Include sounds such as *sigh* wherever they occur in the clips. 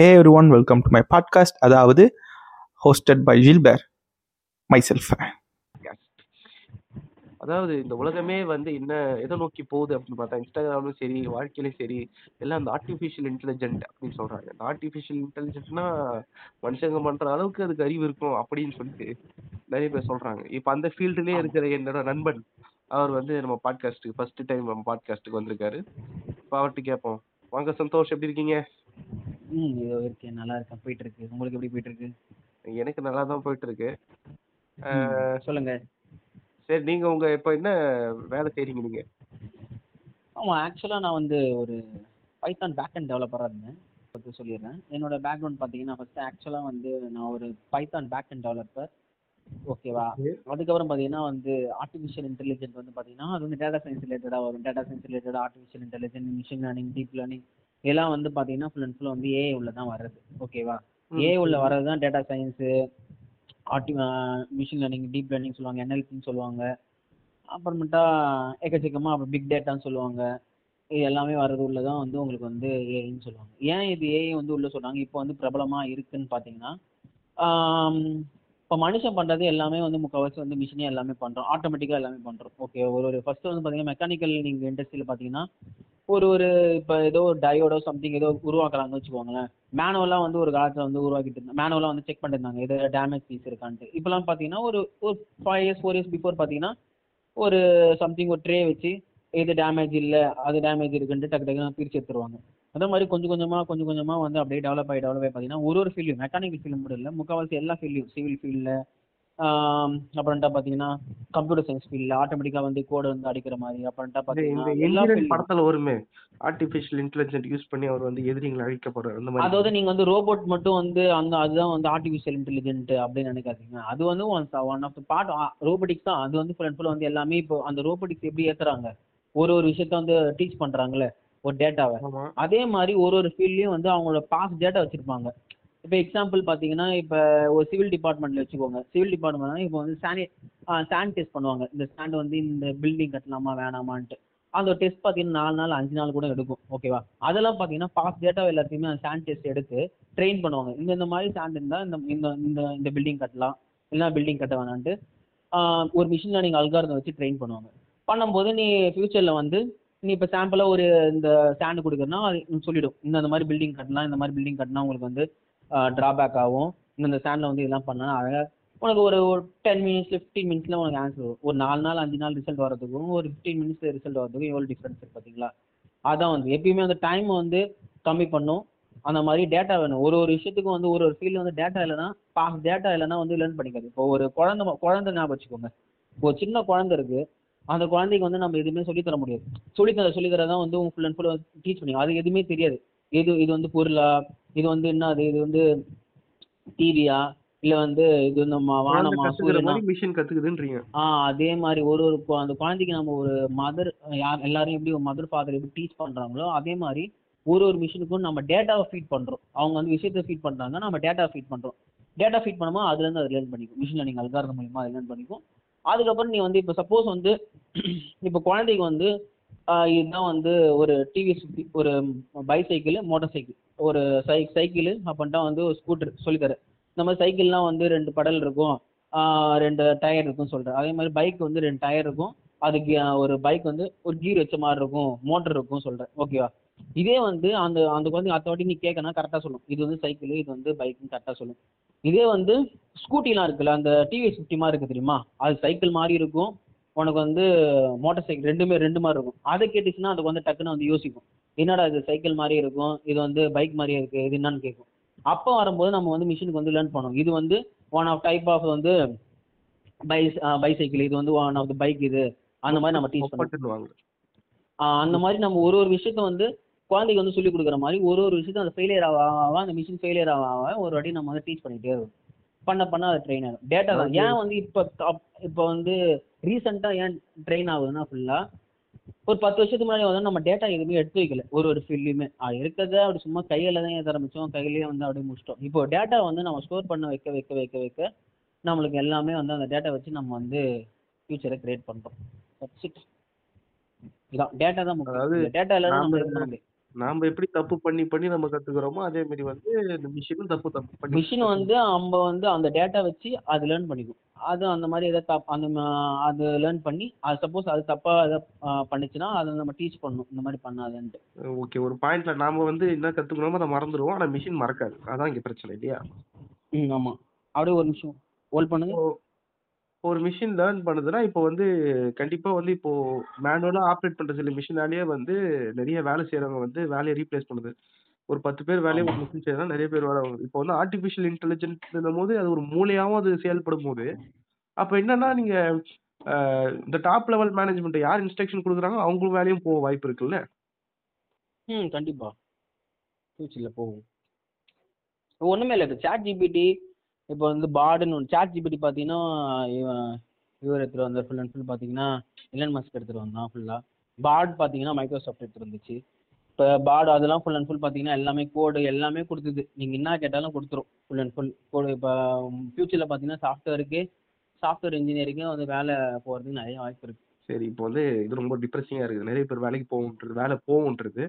Hey everyone welcome to my podcast அதாவது hosted by ஜில்பேர் myself அதாவது இந்த உலகமே வந்து என்ன எதை நோக்கி போகுது அப்படின்னு பார்த்தா இன்ஸ்டாகிராம்லும் சரி வாழ்க்கையிலும் சரி எல்லாம் இந்த ஆர்டிஃபிஷியல் இன்டெலிஜென்ட் அப்படின்னு சொல்றாங்க. இந்த ஆர்டிஃபிஷியல் இன்டெலிஜென்ட்னா மனுஷங்க பண்ற அளவுக்கு அதுக்கு அறிவு இருக்கும் அப்படின்னு சொல்லிட்டு நிறைய பேர் சொல்றாங்க. இப்போ அந்த ஃபீல்டுலயே இருக்கிற என்னோட நண்பன் அவர் வந்து நம்ம பாட்காஸ்ட்டுக்கு ஃபர்ஸ்ட் டைம் நம்ம பாட்காஸ்ட்டுக்கு வந்திருக்காரு. இப்போ அவர்கிட்ட கேட்போம் வாங்க சந்தோஷ் எப்படி இருக்கீங்க? ம் இதோ இருக்கேன் நல்லா இருக்கேன். போயிட்டு இருக்கு உங்களுக்கு எப்படி போயிட்டு இருக்கு எனக்கு நல்லா தான் போயிட்டு இருக்கு ம், சொல்லுங்க. சரி நீங்க உங்க இப்போ என்ன வேலை செய்றீங்க நீங்க? ஆமா ஆக்சுவலா நான் வந்து ஒரு பைத்தான் பேக் அண்ட் டெவலப்பராக இருந்தேன். பற்றி சொல்லிடுறேன். என்னோட பேக்ரவுண்ட் பார்த்தீங்கன்னா ஃபர்ஸ்ட் ஆக்சுவலாக வந்து நான் ஒரு பைத்தான் பேக் அண்ட் டெவலப்பர் ஓகேவா அதுக்கப்புறம் பார்த்தீங்கன்னா வந்து ஆர்டிஃபிஷியல் இன்டெலிஜென்ட் வந்து பார்த்தீங்கன்னா அது வந்து டேட்டா சயின்ஸ் ரிலேட்டடாக வரும். Data science related artificial intelligent machine learning deep learning இதெல்லாம் வந்து பார்த்தீங்கன்னா ஃபுல் அண்ட் ஃபுல் வந்து ஏஐ உள்ள தான் வருது ஓகேவா ம், ஏ உள்ள வர்றது தான் டேட்டா சயின்ஸு ஆர்டி மிஷின் லேர்னிங் டீப் லேர்னிங் சொல்லுவாங்க என்எல்பின்னு சொல்லுவாங்க. அப்புறமேட்டா எக்கச்சக்கமாக அப்புறம் பிக் டேட்டான்னு சொல்லுவாங்க. இது எல்லாமே வர்றது உள்ள தான் வந்து உங்களுக்கு வந்து ஏஐன்னு சொல்லுவாங்க. ஏன் இது ஏஐ வந்து உள்ள சொல்கிறாங்க இப்போ வந்து பிரபலமாக இருக்குன்னு பார்த்தீங்கன்னா இப்போ மனுஷன் பண்ணுறது எல்லாமே வந்து முக்கால்வாசி வந்து மிஷினே எல்லாமே பண்ணுறோம் ஆட்டோமேட்டிக்காக எல்லாமே பண்ணுறோம் ஓகே ஒரு ஒரு ஃபஸ்ட்டு வந்து பார்த்தீங்கன்னா மெக்கானிக்கல் நீங்கள் இண்டஸ்ட்ரியில் பார்த்தீங்கன்னா ஒரு ஒரு இப்போ ஏதோ ஒரு டயோடோ சம்திங் ஏதோ உருவாக்குறாங்கன்னு வச்சுக்கோங்களேன். மேனுவலாக வந்து ஒரு காலத்தில் வந்து உருவாக்கிட்டு இருந்தாங்க. மேனுவலாக வந்து செக் பண்ணிருந்தாங்க. எது டேமேஜ் பீஸ் இருக்கான்ட்டு. இப்போலாம் பார்த்தீங்கன்னா ஒரு ஒரு five years four years before பார்த்தீங்கன்னா ஒரு சம்திங் ஒரு ட்ரே வச்சு எது டேமேஜ் இல்லை அது டேமேஜ் இருக்குன்ட்டு டக்கு டக்குன்னு பிரித்து எடுத்துருவாங்க. அதே மாதிரி கொஞ்சம் கொஞ்சமாக கொஞ்சம் கொஞ்சமாக வந்து அப்படியே டெவலப் ஆகி டெவலப் ஆகி பார்த்தீங்கன்னா ஒரு ஒரு ஃபீல்டு மெக்கானிக்கல் ஃபீல்டு மட்டும் இல்லை முக்கால்வாசி எல்லா ஃபீல்டும் சிவில் ஃபீல்டில் அப்புறம்ட்டா பார்த்தீங்கன்னா கம்ப்யூட்டர் சயின்ஸ் ஃபீல்டில் ஆட்டோமேட்டிக்காக வந்து கோடு வந்து அடிக்கிற மாதிரி அப்புறம்ட்டா பார்த்தீங்கன்னா எல்லா படத்துல வருமே ஆர்டிஃபிஷியல் இன்டெலிஜென்ட் யூஸ் பண்ணி அவர் வந்து எதிரிங்களை அழிக்க போறாரு அந்த மாதிரி. அதாவது நீங்க வந்து ரோபோட் மட்டும் வந்து அந்த அதுதான் வந்து ஆர்டிஃபிஷியல் இன்டெலிஜென்ட் அப்படின்னு நினைக்காதீங்க. அது வந்து one one of the part robotics தான். அது வந்து ஃபுல் அண்ட் ஃபுல் வந்து எல்லாமே இப்போ அந்த ரோபோட்டிக்ஸ் எப்படி ஏத்துறாங்க? ஒரு ஒரு விஷயத்த வந்து டீச் பண்றாங்கல்ல ஒரு டேட்டாவை அதே மாதிரி ஒரு ஒரு ஃபீல்ட்லயும் வந்து அவங்களோட பாஸ் டேட்டா வச்சிருப்பாங்க. இப்போ எக்ஸாம்பிள் பார்த்தீங்கன்னா இப்போ ஒரு சிவில் டிபார்ட்மெண்ட்ல வச்சுக்கோங்க. சிவில் டிபார்ட்மெண்ட்னா இப்போ வந்து சானி சாண்ட் டெஸ்ட் பண்ணுவாங்க. இந்த சாண்ட் வந்து இந்த பில்டிங் கட்டலாமா வேணாமான்ட்டு. அந்த டெஸ்ட் பார்த்தீங்கன்னா நாலு நாள் அஞ்சு நாள் கூட எடுக்கும். ஓகேவா அதெல்லாம் பார்த்தீங்கன்னா பாஸ் டேட்டா எல்லாத்தையுமே அந்த சாண்ட் டெஸ்ட் எடுத்து ட்ரெயின் பண்ணுவாங்க. இந்த இந்த மாதிரி சாண்ட் இருந்தால் இந்த இந்த இந்த இந்த பில்டிங் கட்டலாம். இல்லைன்னா பில்டிங் கட்ட வேணான்ட்டு. ஒரு மிஷின் லேர்னிங் அல்காரதம் வச்சு ட்ரெயின் பண்ணுவாங்க. பண்ணும்போது நீ ஃபியூச்சரில் வந்து நீ இப்போ சாம்பிளாக ஒரு இந்த ஸ்டாண்டு கொடுக்குறனா அது சொல்லிடும். இந்த மாதிரி பில்டிங் கட்டலாம் இந்த மாதிரி பில்டிங் கட்டினா உங்களுக்கு வந்து ட்ராபேக் ஆகும். இந்த இந்த ஸ்டாண்டில் வந்து இதெல்லாம் பண்ணால் அழகாக உனக்கு ஒரு ஒரு டென் மினிட்ஸ் ஃபிஃப்டீன் மினிட்ஸில் உனக்கு ஆன்சர் வரும். ஒரு நாலு நாள் அஞ்சு நாள் ரிசல்ட் வரதுக்கும் ஒரு ஃபிஃப்டீன் மினிட்ஸில் ரிசல்ட் வரதுக்கும் எவ்வளோ டிஃப்ரென்ஸ் இருக்குது பார்த்தீங்களா அதான் வந்து எப்பயுமே அந்த டைம் வந்து கம்மி பண்ணும். அந்த மாதிரி டேட்டா வேணும். ஒரு ஒரு விஷயத்துக்கும் வந்து ஒரு ஒரு ஃபீல்டு வந்து டேட்டா இல்லைன்னா பாஸ் டேட்டா இல்லைன்னா வந்து லேர்ன் பண்ணிக்காது இப்போ ஒரு குழந்தை குழந்தை ஞாபகம் வச்சுக்கோங்க. ஒரு சின்ன குழந்தை இருக்கு. அந்த குழந்தைக்கு வந்து நம்ம எதுவுமே சொல்லித் தர முடியாது. சொல்லித்தர சொல்லித்தர தான் வந்து ஃபுல் அண்ட் ஃபுல் டீச் பண்ணி அது எதுவுமே தெரியாது. எது இது வந்து பொருளா? இது வந்து என்னது? இது வந்து டிவியா? இல்ல வந்து இது வந்து ம- குழந்தை வானமா? சூரியனா? மிஷின் கத்துக்குதுன்றீங்க. ஆ அதே மாதிரி ஒரு ஒரு அந்த குழந்தைக்கு நம்ம ஒரு மதர் யார் எல்லாரும் எப்படி ஒரு மதர் ஃபாதர் எப்படி டீச் பண்றாங்களோ அதே மாதிரி ஒரு ஒரு மிஷினுக்கும் நம்ம டேட்டாவை ஃபீட் பண்றோம். அவங்க வந்து விஷயத்தை ஃபீட் பண்றாங்க நம்ம டேட்டாவை ஃபீட் பண்றோம். டேட்டா ஃபீட் பண்ணும்போது அதுல இருந்து அது லேர்ன் பண்ணிக்கும். மிஷின் லேர்னிங் அல்காரதம் மூலியமா அது லேர்ன் பண்ணிக்கும். அதுக்கப்புறம் நீ வந்து இப்போ சப்போஸ் வந்து *clears throat* இப்போ குழந்தைக்கு வந்து ஆஹ் இதுதான் வந்து ஒரு டிவிஎஸ் ஒரு பைசைக்கிள் மோட்டார் சைக்கிள் ஒரு சை சைக்கிள் அப்படின்ட்டா வந்து ஒரு ஸ்கூட்டர் சொல்லித்தரேன். இந்த மாதிரி சைக்கிள்லாம் வந்து ரெண்டு படல் இருக்கும். ரெண்டு டயர் இருக்கும்னு சொல்கிறேன் அதே மாதிரி பைக் வந்து ரெண்டு டயர் இருக்கும். அதுக்கு ஒரு பைக் வந்து ஒரு கீர் வச்ச மாதிரி இருக்கும். மோட்டர் இருக்கும் சொல்கிறேன் ஓகேவா இதே வந்து அந்த அந்த குழந்தைங்க அடுத்த வாட்டி நீ கேட்கனா கரெக்டாக சொல்லும். இது வந்து சைக்கிள் இது வந்து பைக்குன்னு கரெக்டாக சொல்லும். இதே வந்து ஸ்கூட்டிலாம் இருக்குல்ல அந்த டிவிஎஸ் ஃபிஃப்டி மாதிரி இருக்கு தெரியுமா? அது சைக்கிள் மாதிரி இருக்கும். உனக்கு வந்து மோட்டார் சைக்கிள் ரெண்டுமே ரெண்டு மாதிரி இருக்கும். அதை கேட்டுச்சுன்னா அதுக்கு வந்து டக்குன்னு வந்து யோசிக்கும். என்னடா இது சைக்கிள் மாதிரி இருக்கும்? இது வந்து பைக் மாதிரியே இருக்கு. இது என்னன்னு கேட்கும். அப்போ வரும்போது நம்ம வந்து மிஷினுக்கு வந்து லேர்ன் பண்ணணும். இது வந்து ஒன் ஆஃப் டைப் ஆஃப் வந்து பை பைசைக்கிள் இது வந்து ஒன் ஆஃப் த பைக் இது. அந்த மாதிரி நம்ம டீச் ஆஹ் அந்த மாதிரி நம்ம ஒரு ஒரு விஷயத்த வந்து குழந்தைக்கு வந்து சொல்லிக் கொடுக்குற மாதிரி ஒரு ஒரு விஷயத்த அந்த ஃபெயிலியர் ஆக அந்த மிஷின் ஃபெயிலியர் ஆக ஒரு வாட்டி நம்ம வந்து டீச் பண்ணிட்டே இருக்கணும். பண்ண பண்ண அது ட்ரெயின் ஆகும். டேட்டா தான். ஏன் வந்து இப்போ இப்போ வந்து ரீசெண்டாக ஏன் ட்ரெயின் ஆகுதுன்னா ஃபுல்லாக ஒரு பத்து வருஷத்துக்கு முன்னாடி வந்து நம்ம டேட்டா எதுவுமே எடுத்து வைக்கல. ஒரு ஒரு ஃபீல்ட்லையுமே அது இருக்கிறத அப்படி சும்மா கையில் தான் ஏற்ற ஆரம்பிச்சோம். கையிலேயே வந்து அப்படியே முடிச்சிட்டோம். இப்போ டேட்டா வந்து நம்ம ஸ்டோர் பண்ண வைக்க வைக்க வைக்க வைக்க நம்மளுக்கு எல்லாமே வந்து அந்த டேட்டா வச்சு நம்ம வந்து ஃபியூச்சரை கிரியேட் பண்ணுறோம் இதான். டேட்டா தான் அதாவது முக்கியம் டேட்டா நாம நம்ம பண்ண முடியாது நாம எப்படி தப்பு பண்ணி பண்ணி நம்ம கத்துக்கிறோமோ அதே மாதிரி வந்து இந்த மிஷினும் தப்பு தப்பு பண்ணி மிஷின் வந்து நம்ம வந்து அந்த டேட்டா வச்சு அது லேர்ன் பண்ணிக்கும். அது அந்த மாதிரி எதாவது தப் அந்த அது லேர்ன் பண்ணி அது சப்போஸ் அது தப்பா ஆஹ் பண்ணுச்சுன்னா அதை நம்ம டீச் பண்ணணும். இந்த மாதிரி பண்ணாதன்ட்டு. ஓகே ஒரு பாயிண்ட்ல நாம வந்து என்ன கத்துக்கணுமோ அதை மறந்துடுவோம். ஆனா மிஷின் மறக்காது. அதான் இங்க பிரச்சனை இல்லையா? ம் ஆமா. அப்படியே ஒரு நிமிஷம் ஹோல்ட் பண்ணுங்க. ஒரு மிஷின் லேர்ன் பண்ணுதுன்னா இப்போ வந்து கண்டிப்பா வந்து இப்போ மேனுவலா ஆப்ரேட் பண்ற சில மிஷினாலேயே வந்து நிறைய வேலை செய்யறவங்க வந்து வேலையை ரீப்ளேஸ் பண்ணுது. ஒரு பத்து பேர் வேலையை ஒரு மிஷின் செய்யறதுனா நிறைய பேர் வேலை. இப்போ வந்து ஆர்டிஃபிஷியல் போது அது ஒரு மூளையாவும் அது செயல்படும் போது அப்ப என்னன்னா நீங்க அஹ், இந்த டாப் லெவல் மேனேஜ்மெண்ட் யார் இன்ஸ்ட்ரக்ஷன் கொடுக்குறாங்க அவங்களும் வேலையும் போக வாய்ப்பு இருக்குல்ல? ம் கண்டிப்பா. ஃபியூச்சரில் போகும். ஒன்றுமே இல்லை சாட் ஜிபிடி இப்போ வந்து பாடுன்னு ஒன்று சாட் ஜிபிடி பார்த்தீங்கன்னா இவன் இவர் எடுத்துகிட்டு வந்தார் ஃபுல் அண்ட் ஃபுல் பார்த்தீங்கன்னா இலன் மஸ்க் எடுத்துகிட்டு வந்தான் ஃபுல்லாக பாட் பார்த்தீங்கன்னா மைக்ரோசாஃப்ட் எடுத்துகிட்டு வந்துச்சு. இப்போ பாட் அதெல்லாம் ஃபுல் அண்ட் ஃபுல் பார்த்தீங்கன்னா எல்லாமே கோடு எல்லாமே கொடுத்துது. நீங்கள் என்ன கேட்டாலும் கொடுத்துரும் ஃபுல் அண்ட் ஃபுல் கோடு இப்போ ஃபியூச்சரில் பார்த்தீங்கன்னா சாஃப்ட்வேருக்கு சாஃப்ட்வேர் இன்ஜினியரிங்கும் வந்து வேலை போகிறதுக்கு நிறைய வாய்ப்பு இருக்குது சரி இப்போ வந்து இது ரொம்ப டிப்ரெசிங்கா இருக்குது. நிறைய பேர் வேலைக்கு போகும்ன்றது வேலை போகும்ன்றது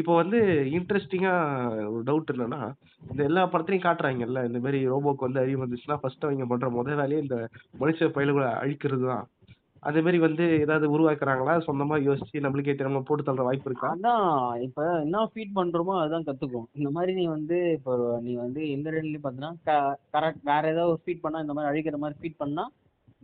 இப்போ வந்து இன்ட்ரெஸ்டிங்காக ஒரு டவுட் என்னன்னா இந்த எல்லா படத்துலையும் காட்டுறாங்கல்ல இந்த மாதிரி ரோபோக்கு வந்து அறிவு வந்துச்சுன்னா ஃபர்ஸ்ட் அவங்க பண்ணுற முதல் வேலையே இந்த மனுஷ பயில்களை அழிக்கிறது தான் அதே மாதிரி வந்து ஏதாவது உருவாக்குறாங்களா? சொந்தமா யோசிச்சு நம்மளுக்கே தெரியாம போட்டு தள்ளுற வாய்ப்பு இருக்கா? அதான் இப்ப என்ன ஃபீட் பண்றோமோ அதுதான் கத்துக்கும். இந்த மாதிரி நீ வந்து இப்போ நீ வந்து எந்த ரெண்டுலயும் பார்த்தீங்கன்னா கரெக்ட் வேற ஏதாவது ஃபீட் பண்ணா இந்த மாதிரி அழிக்கிற மாதிரி ஃபீட் பண்ணா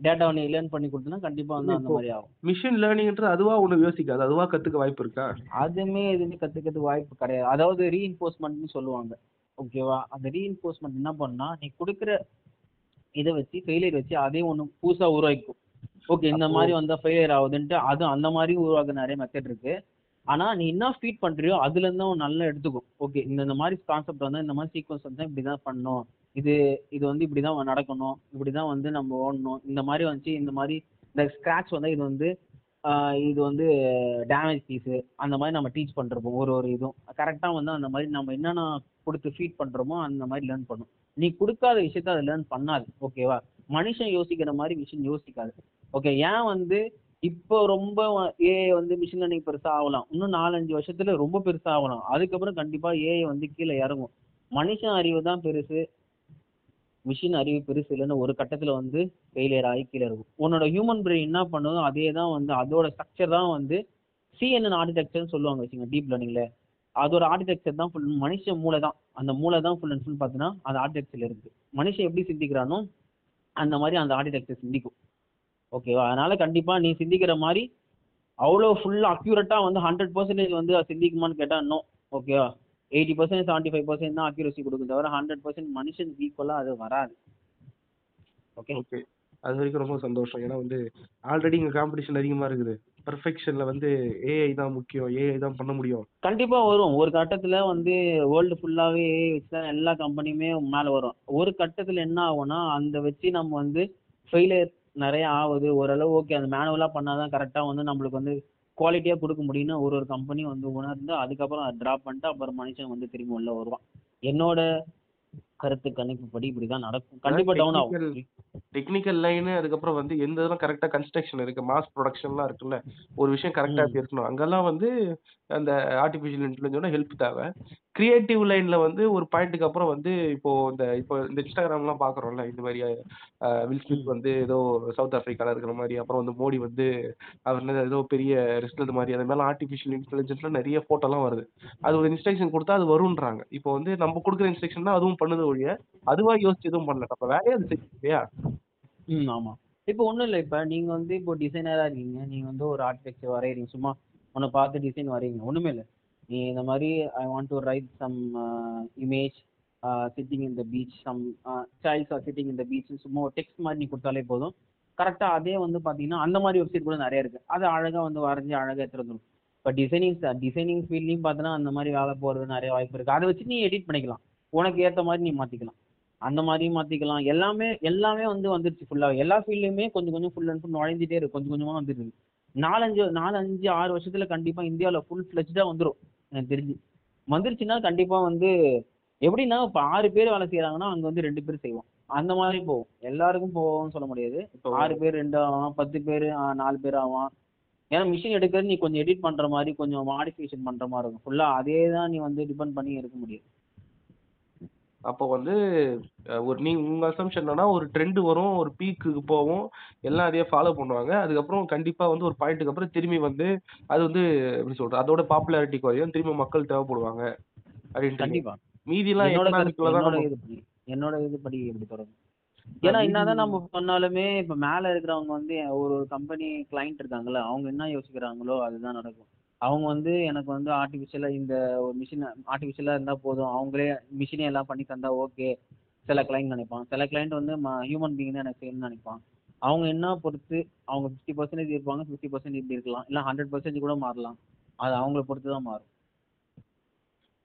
டேட்டாவை நீ லேர்ன் பண்ணி கொடுத்தனா கண்டிப்பா வந்து அந்த மாதிரி ஆகும். மிஷின் லேர்னிங்ன்றது அதுவா ஒண்ணு யோசிக்காது. அதுவா கத்துக்க வாய்ப்பு இருக்கா? அதுவுமே எதுவுமே கத்துக்கிறதுக்கு வாய்ப்பு கிடையாது. அதாவது ரீஇன்ஃபோர்ஸ்மெண்ட்னு சொல்லுவாங்க. ஓகேவா அந்த ரீஇன்ஃபோர்ஸ்மெண்ட் என்ன பண்ணா நீ கொடுக்குற இதை வச்சு ஃபெயிலியர் வச்சு அதே ஒன்று புதுசா உருவாக்கும் ஓகே இந்த மாதிரி வந்தா ஃபெயிலியர் ஆகுதுன்ட்டு அது அந்த மாதிரி உருவாக்க நிறைய மெத்தட் இருக்கு. ஆனா நீ என்ன ஃபீட் பண்றியோ அதுல இருந்து அவன் நல்லா எடுத்துக்கும். ஓகே இந்த இந்த மாதிரி கான்செப்ட் வந்து இந்த மாதிரி சீக்வன்ஸ் வந்து இப்படிதான் பண்ணணும். இது இது வந்து இப்படிதான் நடக்கணும். இப்படிதான் வந்து நம்ம ஓடணும். இந்த மாதிரி வந்துச்சு இந்த மாதிரி இந்த ஸ்க்ராட்ச் வந்து இது வந்து இது வந்து டேமேஜ் பீஸு அந்த மாதிரி நம்ம டீச் பண்ணுறோம் ஒரு ஒரு இதுவும். கரெக்டாக வந்து அந்த மாதிரி நம்ம என்னென்ன கொடுத்து ஃபீட் பண்ணுறோமோ அந்த மாதிரி லேர்ன் பண்ணும். நீ கொடுக்காத விஷயத்த அதை லேர்ன் பண்ணாது ஓகேவா மனுஷன் யோசிக்கிற மாதிரி மிஷின் யோசிக்காது. ஓகே ஏன் வந்து இப்போ ரொம்ப ஏஐ வந்து மிஷின் லேர்னிங் பெருசாக ஆகலாம். இன்னும் நாலஞ்சு வருஷத்துல ரொம்ப பெருசாக ஆகலாம். அதுக்கப்புறம் கண்டிப்பாக ஏஐ வந்து கீழே இறங்கும். மனுஷன் அறிவு தான் பெருசு. மிஷின் அறிவு பெருசு இல்லைன்னு ஒரு கட்டத்தில் வந்து ஃபெயிலியர் ஆகி கீழே இருக்கும். உன்னோட ஹியூமன் பிரெயின் என்ன பண்ணுதோ அதே தான் வந்து அதோட ஸ்ட்ரக்சர் தான் வந்து சிஎன்என் ஆர்கிடெக்சர்னு சொல்லுவாங்க வச்சுங்க டீப் லேர்னிங்ல அதோட ஆர்கிடெக்சர் தான் ஃபுல் மனுஷ மூளை தான் அந்த மூளை தான் ஃபுல் அண்ட் ஃபுல் பார்த்தீங்கன்னா அந்த ஆர்கிடெக்சர்ல இருக்கு. மனுஷன் எப்படி சிந்திக்கிறானோ அந்த மாதிரி அந்த ஆர்கிடெக்சர் சிந்திக்கும். ஓகேவா அதனால கண்டிப்பா நீ சிந்திக்கிற மாதிரி அவ்வளோ ஃபுல் அக்யூரட்டா வந்து ஹண்ட்ரட் பர்சன்டேஜ் வந்து சிந்திக்குமான்னு கேட்டா இன்னும் ஓகேவா eighty percent seventy five percent தான் அக்யூரசி கொடுக்கும் தவிர ஹண்ட்ரட் பர்சன்ட் மனுஷனுக்கு ஈக்குவலாக அது வராது. ஓகே ஓகே அது வரைக்கும் ரொம்ப சந்தோஷம். ஏன்னா வந்து ஆல்ரெடி இங்க காம்படிஷன் அதிகமா இருக்குது. பர்ஃபெக்ஷன்ல வந்து ஏஐ தான் முக்கியம். ஏஐ தான் பண்ண முடியும். கண்டிப்பா வரும். ஒரு கட்டத்துல வந்து வேர்ல்டு ஃபுல்லாவே வச்சு தான் எல்லா கம்பெனியுமே மேல வரும். ஒரு கட்டத்துல என்ன ஆகும்னா அந்த வச்சு நம்ம வந்து ஃபெயிலியர் நிறைய ஆகுது. ஓரளவு ஓகே அந்த மேனுவலா பண்ணாதான் கரெக்டா வந்து நம்மளுக்கு வந்து குவாலிட்டியா கொடுக்க முடியும்னு ஒரு ஒரு கம்பெனி வந்து உணர்ந்து அதுக்கப்புறம் அதை ட்ராப் பண்ணிட்டு அப்புறம் மனுஷன் வந்து திரும்பி உள்ள வருவான். என்னோட கருத்து கணிப்புப்படி இப்படிதான் நடக்கும். கண்டிப்பா டவுன் ஆகும். டெக்னிக்கல் லைனு அதுக்கப்புறம் வந்து எந்த இதெல்லாம் கரெக்டா கன்ஸ்ட்ரக்ஷன் இருக்கு மாஸ் ப்ரொடக்ஷன்லாம் இருக்குல்ல ஒரு விஷயம் கரெக்டா. இருக்கணும். அங்கெல்லாம் வந்து அந்த ஆர்டிஃபிஷியல் இன்டெலிஜென்ஸோட ஹெல்ப் தேவை. கிரியேட்டிவ் லைன்ல வந்து ஒரு பாயிண்ட்டுக்கு அப்புறம் வந்து இப்போ இந்த இப்போ இந்த இன்ஸ்டாகிராம்லாம் பாக்குறோம்ல இந்த மாதிரி வில் ஸ்மித் வந்து ஏதோ சவுத் ஆப்பிரிக்கால இருக்கிற மாதிரி அப்புறம் வந்து மோடி வந்து அவர் என்ன ஏதோ பெரிய ரிஸ்க் மாதிரி அந்த மாதிரி ஆர்டிஃபிஷியல் இன்டெலிஜென்ஸ்ல நிறைய போட்டோலாம் வருது. அது ஒரு இன்ஸ்ட்ரக்ஷன் கொடுத்தா அது வரும்ன்றாங்க. இப்போ வந்து நம்ம கொடுக்குற இன்ஸ்ட்ரக்ஷன் தான் அதுவும் பண்ணுது ஒழிய அதுவா யோசிச்சு எதுவும் பண்ணல அப்ப வேலையை அது செஞ்சு இல்லையா ம் ஆமா. இப்போ ஒண்ணும் இல்லை. இப்போ நீங்க வந்து இப்போ டிசைனரா இருக்கீங்க. நீங்க வந்து ஒரு ஆர்கிடெக்சர் வரைகிறீங்க சும்மா உன்னை பார்த்து டிசைன் வரைகிறீங்க ஒண்ணுமே இல்லை. நீ இந்த மாதிரி I want to write some image sitting in the beach some childs are sitting in the beach சும்மா ஒரு டெக்ஸ்ட் மாதிரி நீ கொடுத்தாலே போதும். கரெக்டாக அதே வந்து பார்த்தீங்கன்னா அந்த மாதிரி வெப்சைட் கூட நிறைய இருக்கு. அது அழகா வந்து வரைஞ்சி அழகா எடுத்துகிட்டு வந்துடும் இப்போ டிசைனிங் டிசைனிங் ஃபீல்ட்லையும் பார்த்தோன்னா அந்த மாதிரி வேலை போகிறது நிறைய வாய்ப்பு இருக்கு. அதை வச்சு நீ எடிட் பண்ணிக்கலாம். உனக்கு ஏற்ற மாதிரி நீ மாற்றிக்கலாம் அந்த மாதிரியும் மாற்றிக்கலாம் எல்லாமே எல்லாமே வந்து வந்துருச்சு ஃபுல்லாக எல்லா ஃபீல்ட்லையுமே கொஞ்சம் கொஞ்சம் ஃபுல் அண்ட் ஃபுல் நுழைஞ்சிட்டே இருக்கு. கொஞ்சம் கொஞ்சமாக இருக்கு நாலஞ்சு நாலஞ்சு ஆறு வருஷத்துல கண்டிப்பாக இந்தியாவில் ஃபுல் ஃப்ளெஜ்டாக வந்துடும் எனக்கு தெரிஞ்சு. வந்துருச்சுன்னா கண்டிப்பாக வந்து எப்படின்னா இப்போ ஆறு பேர் வேலை செய்கிறாங்கன்னா அங்கே வந்து ரெண்டு பேர் செய்வோம். அந்த மாதிரி போகும். எல்லாருக்கும் போகும்னு சொல்ல முடியாது. இப்போ ஆறு பேர் ரெண்டு ஆவான். பத்து பேர் நாலு பேர் ஆவான். ஏன்னா மிஷின் எடுக்கிறது நீ கொஞ்சம் எடிட் பண்ற மாதிரி கொஞ்சம் மாடிஃபிகேஷன் பண்ற மாதிரி இருக்கும். ஃபுல்லா அதே தான் நீ வந்து டிபெண்ட் பண்ணி எடுக்க முடியும். அப்போ வந்து ஒரு நீ உங்க அசம்ஷன் என்னன்னா ஒரு ட்ரெண்ட் வரும் ஒரு பீக்குக்கு போகும் எல்லாம் அதையே ஃபாலோ பண்ணுவாங்க. அதுக்கப்புறம் கண்டிப்பா வந்து ஒரு பாயிண்ட்டுக்கு அப்புறம் திரும்பி வந்து அது வந்து எப்படி சொல்றது அதோட பாப்புலாரிட்டி குறையும். திரும்பி மக்கள் தேவைப்படுவாங்க அப்படின்ட்டு கண்டிப்பா. மீதிலாம் படி என்னோட இது படி எப்படி தொடரும்? ஏன்னா என்னதான் நம்ம பண்ணாலுமே இப்ப மேல இருக்கிறவங்க வந்து ஒரு ஒரு கம்பெனி கிளைண்ட் இருக்காங்கல்ல அவங்க என்ன யோசிக்கிறாங்களோ அதுதான் நடக்கும். அவங்க வந்து எனக்கு வந்து ஆர்டிஃபிஷியலா இந்த ஒரு மிஷின் ஆர்டிஃபிஷியலா இருந்தா போதும். அவங்களே மிஷினே எல்லாம் பண்ணி தந்தா ஓகே சில கிளைண்ட் நினைப்பான் சில கிளைண்ட் வந்து ஹியூமன் பீயிங் தான் எனக்கு செய்யணும்னு நினைப்பான் அவங்க என்ன பொறுத்து அவங்க ஃபிஃப்டி பர்சன்டேஜ் இருப்பாங்க ஃபிஃப்டி பர்சன்ட் இப்படி இருக்கலாம். இல்லை ஹண்ட்ரட் பர்சன்டேஜ் கூட மாறலாம். அது அவங்கள பொறுத்து தான் மாறும்.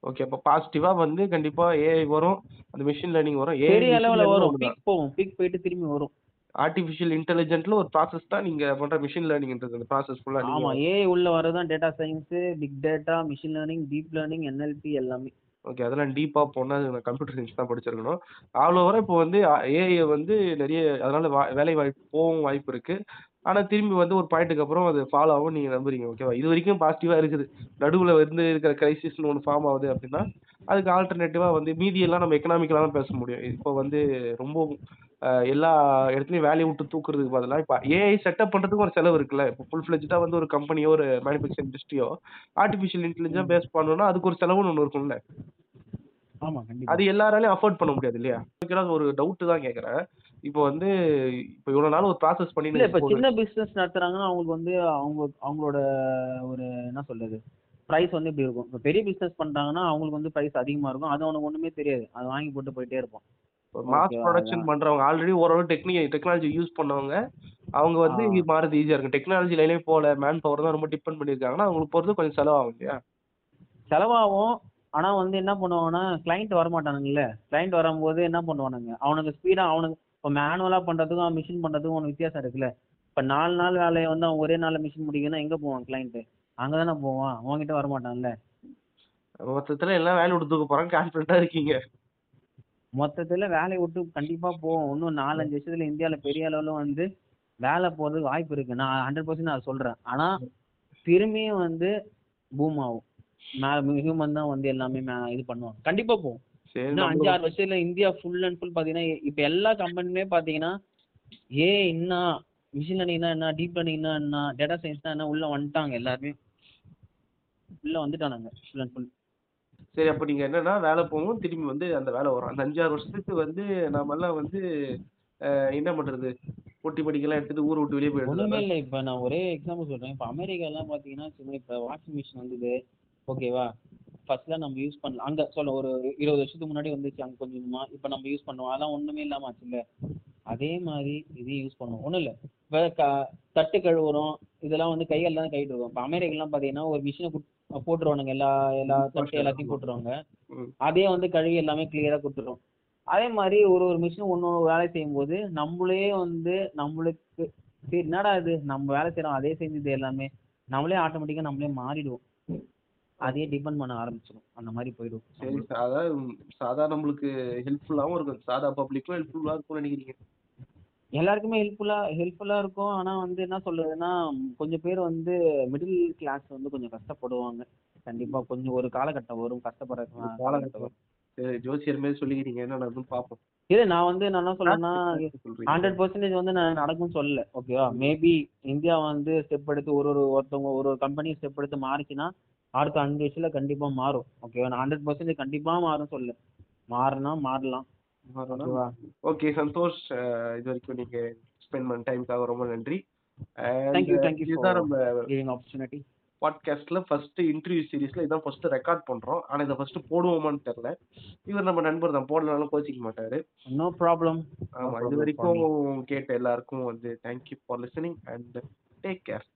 ஓகே அப்போ பாசிட்டிவா வந்து கண்டிப்பா ஏஐ வரும். அந்த மிஷின் லேர்னிங் வரும். பெரிய அளவுல வரும். பீக் போகும். பீக் போயிட்டு திரும்பி வரும். ஆர்டிஃபிஷியல் இன்டெலிஜென்ட்ல ஒரு ப்ராசஸ் தான் நீங்க பண்ற மிஷின் லேர்னிங்ன்றது அந்த ப்ராசஸ் ஃபுல்லா ஆமா ஏஐ உள்ள வரதான் data science big data machine learning deep learning NLP எல்லாமே. ஓகே அதெல்லாம் டீப்பா போனா அது நான் கம்ப்யூட்டர் சயின்ஸ் தான் படிச்சிருக்கணும். ஆல் ஓவரா இப்போ வந்து ஏஐ வந்து நிறைய அதனால வா- வேலை வாய்ப்பு போகவும் வாய்ப்பு இருக்கு. ஆனா திரும்பி வந்து ஒரு பாயிண்ட்டுக்கு அப்புறம் அது ஃபாலோ ஆகும் நீங்க நம்புறீங்க ஓகேவா இது வரைக்கும் பாசிட்டிவா இருக்குது. நடுவுல வந்து இருக்கிற கிரைசிஸ்னு ஒன்று ஃபார்ம் ஆகுது அப்படின்னா அதுக்கு ஆல்டர்னேட்டிவா வந்து மீதி எல்லாம் நம்ம எக்கனாமிக்கலா தான் பேச முடியும். இப்போ வந்து ரொம்ப எல்லா இடத்துலயும் வேலையை விட்டு தூக்குறதுக்கு பதிலா இப்போ ஏஐ செட்டப் பண்றதுக்கு ஒரு செலவு இருக்குல்ல. இப்போ ஃபுல் ஃபிளெஜ்டா வந்து ஒரு கம்பெனியோ ஒரு மேனுஃபேக்சரிங் இண்டஸ்ட்ரியோ ஆர்டிஃபிஷியல் இன்டெலிஜென்ஸ் பேஸ் பண்ணணும்னா அதுக்கு ஒரு செலவுன்னு ஒன்று இருக்கும்ல. அது எல்லாராலையும் அஃபோர்ட் பண்ண முடியாது இல்லையா? ஒரு டவுட் தான் கேக்குறேன். இப்போ வந்து இப்போ இவ்வளவு நாள் ஒரு ப்ராசஸ் பண்ணி இப்ப சின்ன பிசினஸ் நடத்துறாங்கன்னா அவங்களுக்கு வந்து அவங்க அவங்களோட ஒரு என்ன சொல்றது பிரைஸ் வந்து இப்படி இருக்கும். இப்ப பெரிய பிசினஸ் பண்றாங்கன்னா அவங்களுக்கு வந்து பிரைஸ் அதிகமா இருக்கும். அது அவனுக்கு ஒண்ணுமே தெரியாது. அது வாங்கி போட்டு போயிட்டே இருப்பான். மாஸ் ப்ரொடக்ஷன் பண்றவங்க. ஆல்ரெடி ஓரளவு டெக்னிக் டெக்னாலஜி யூஸ் பண்ணவங்க. அவங்க வந்து. இது மாறது ஈஸியா இருக்கும் டெக்னாலஜி லைனே போல மேன் பவர் தான் ரொம்ப டிபெண்ட் பண்ணிருக்காங்கன்னா அவங்களுக்கு போறது கொஞ்சம் செலவாகும் இல்லையா? செலவாகும். ஆனா வந்து என்ன பண்ணுவாங்கன்னா கிளைண்ட் வரமாட்டானுங்கல்ல. கிளைண்ட் வரும்போது என்ன பண்ணுவானுங்க? அவனுக்கு ஸ்பீடா அவனுக்கு இப்போ மேனுவலா பண்றதுக்கும் மிஷின் பண்றதுக்கும் ஒன்று வித்தியாசம் இருக்குல்ல. இப்ப நாலு நாள் வேலையை வந்து அவன் ஒரே நாள்ல மிஷின் முடிக்கணும்னா எங்க போவான் கிளைண்ட் அங்கதானே போவான். அவன்கிட்ட வரமாட்டான்ல. மொத்தத்துல எல்லாம் வேலை விட்டு தூக்க போறாங்க. இருக்கீங்க. மொத்தத்துல வேலையை விட்டு கண்டிப்பா போவோம். இன்னும் நாலஞ்சு வருஷத்துல இந்தியால பெரிய அளவுல வந்து வேலை போறதுக்கு வாய்ப்பு இருக்கு. நான் ஹண்ட்ரட் பர்சன்ட் நான் சொல்றேன். ஆனா திரும்பியும் வந்து பூம் ஆகும். ஹியூமன் தான் வந்து எல்லாமே இது பண்ணுவாங்க. கண்டிப்பா போகும் சரி இன்னும் அஞ்சு ஆறு வருஷத்துல இந்தியா ஃபுல் அண்ட் ஃபுல் பாத்தீங்கன்னா இப்ப எல்லா கம்பெனிலுமே பாத்தீங்கன்னா ஏ என்ன மிஷின் லேர்னிங்னா என்ன டீப் லேர்னிங்னா என்ன டேட்டா சயின்ஸ்னா என்ன உள்ள வந்துட்டாங்க எல்லாருமே. உள்ள வந்துட்டானுங்க ஃபுல் அண்ட் ஃபுல் சரி அப்ப நீங்க என்னன்னா வேலை போகும் திரும்பி வந்து அந்த வேலை வரும். அந்த அஞ்சாறு வருஷத்துக்கு வந்து நாம எல்லாம் வந்து அஹ், என்ன பண்றது? பொட்டி படிக்கெல்லாம் எடுத்துட்டு ஊரை விட்டு வெளியே ஒண்ணுமே போயிடுறது இல்லை. இப்ப நான் ஒரே எக்ஸாம்பிள் சொல்றேன். இப்ப அமெரிக்கா எல்லாம் பாத்தீங்கன்னா சும்மா இப்ப வாஷிங் மிஷின் வந்தது. ஓகேவா ஃபர்ஸ்ட்ல நம்ம யூஸ் பண்ணலாம் அங்க சொல்ல ஒரு இருபது வருஷத்துக்கு முன்னாடி வந்துச்சு. அங்க கொஞ்சம் கொஞ்சமா இப்ப நம்ம யூஸ் பண்ணுவோம். அதெல்லாம் ஒண்ணுமே இல்லாம ஆச்சுல்ல அதே மாதிரி இதையும் யூஸ் பண்ணுவோம். ஒண்ணும் இல்ல. இப்ப க- தட்டு கழுவுறோம். இதெல்லாம் வந்து கையால தான் கழுவிட்டு இருக்கோம். இப்ப அமெரிக்காலாம் பாத்தீங்கன்னா ஒரு மிஷினை போட்டுருவானுங்க. எல்லா எல்லா தட்டு எல்லாத்தையும் போட்டுருவாங்க. அதே வந்து கழுவி எல்லாமே கிளியரா கொடுத்துரும் அதே மாதிரி ஒரு ஒரு மிஷின் ஒன்று வேலை செய்யும் போது நம்மளே வந்து நம்மளுக்கு சரி என்னடா இது? நம்ம வேலை செய்யறோம் அதே செஞ்சது எல்லாமே. நம்மளே ஆட்டோமேட்டிக்கா நம்மளே மாறிடுவோம். அதே டிபெண்ட் பண்ண ஆரம்பிச்சிடும் அந்த மாதிரி போயிடும். சரி சாதா சாதா நம்மளுக்கு ஹெல்ப்ஃபுல்லாவும் இருக்கும். சாதா பப்ளிக்கும் ஹெல்ப்ஃபுல்லா இருக்கும்னு நினைக்கிறீங்க. எல்லாருக்குமே ஹெல்ப்ஃபுல்லா ஹெல்ப்ஃபுல்லா இருக்கும். ஆனா வந்து என்ன சொல்றதுன்னா கொஞ்சம் பேர் வந்து மிடில் கிளாஸ் வந்து கொஞ்சம் கஷ்டப்படுவாங்க. கண்டிப்பா கொஞ்சம் ஒரு காலகட்டம் வரும். கஷ்டப்படுற காலகட்டம் வரும். சரி ஜோசியர் மாதிரி சொல்லிக்கிறீங்க. என்ன நடக்குதுன்னு பார்ப்போம். இது நான் வந்து நான் என்ன சொல்றேன்னா சொல்றீங்க. ஹண்ட்ரட் பர்சன்டேஜ் வந்து நான் நடக்கும்னு சொல்லல. ஓகேவா மேபி இந்தியா வந்து ஸ்டெப் எடுத்து ஒரு ஒரு ஒருத்தவங்க ஒரு ஒரு கம்பெனி ஸ்டெப் எடுத்து மாறிச்சுன்னா அடுத்த அஞ்சு வருஷத்துல கண்டிப்பா மாறும். ஓகேவா நான் ஹண்ட்ரட் பர்சன்டேஜ் கண்டிப்பா மாறும் சொல்லல. மாறினா மாறலாம். ஓகேவா? ஓகே சந்தோஷ். இது வரைக்கும் நீங்க ஸ்பெண்ட் பண்ண டைமுக்காக ரொம்ப நன்றி. இதுதான் நம்ம ஆப்பர்ச்சுனிட்டி பாட்காஸ்ட்ல ஃபர்ஸ்ட் இன்டர்வியூ சீரிஸ்ல இதான் ஃபர்ஸ்ட் ரெக்கார்ட் பண்றோம். ஆனா இதை ஃபர்ஸ்ட் போடுவோமான்னு தெரியல. இவர் நம்ம நண்பர் தான். போடலனாலும் கோச்சிக்க மாட்டாரு. நோ ப்ராப்ளம் ஆமா இது வரைக்கும் கேட்ட எல்லாருக்கும் வந்து thank you for listening and take care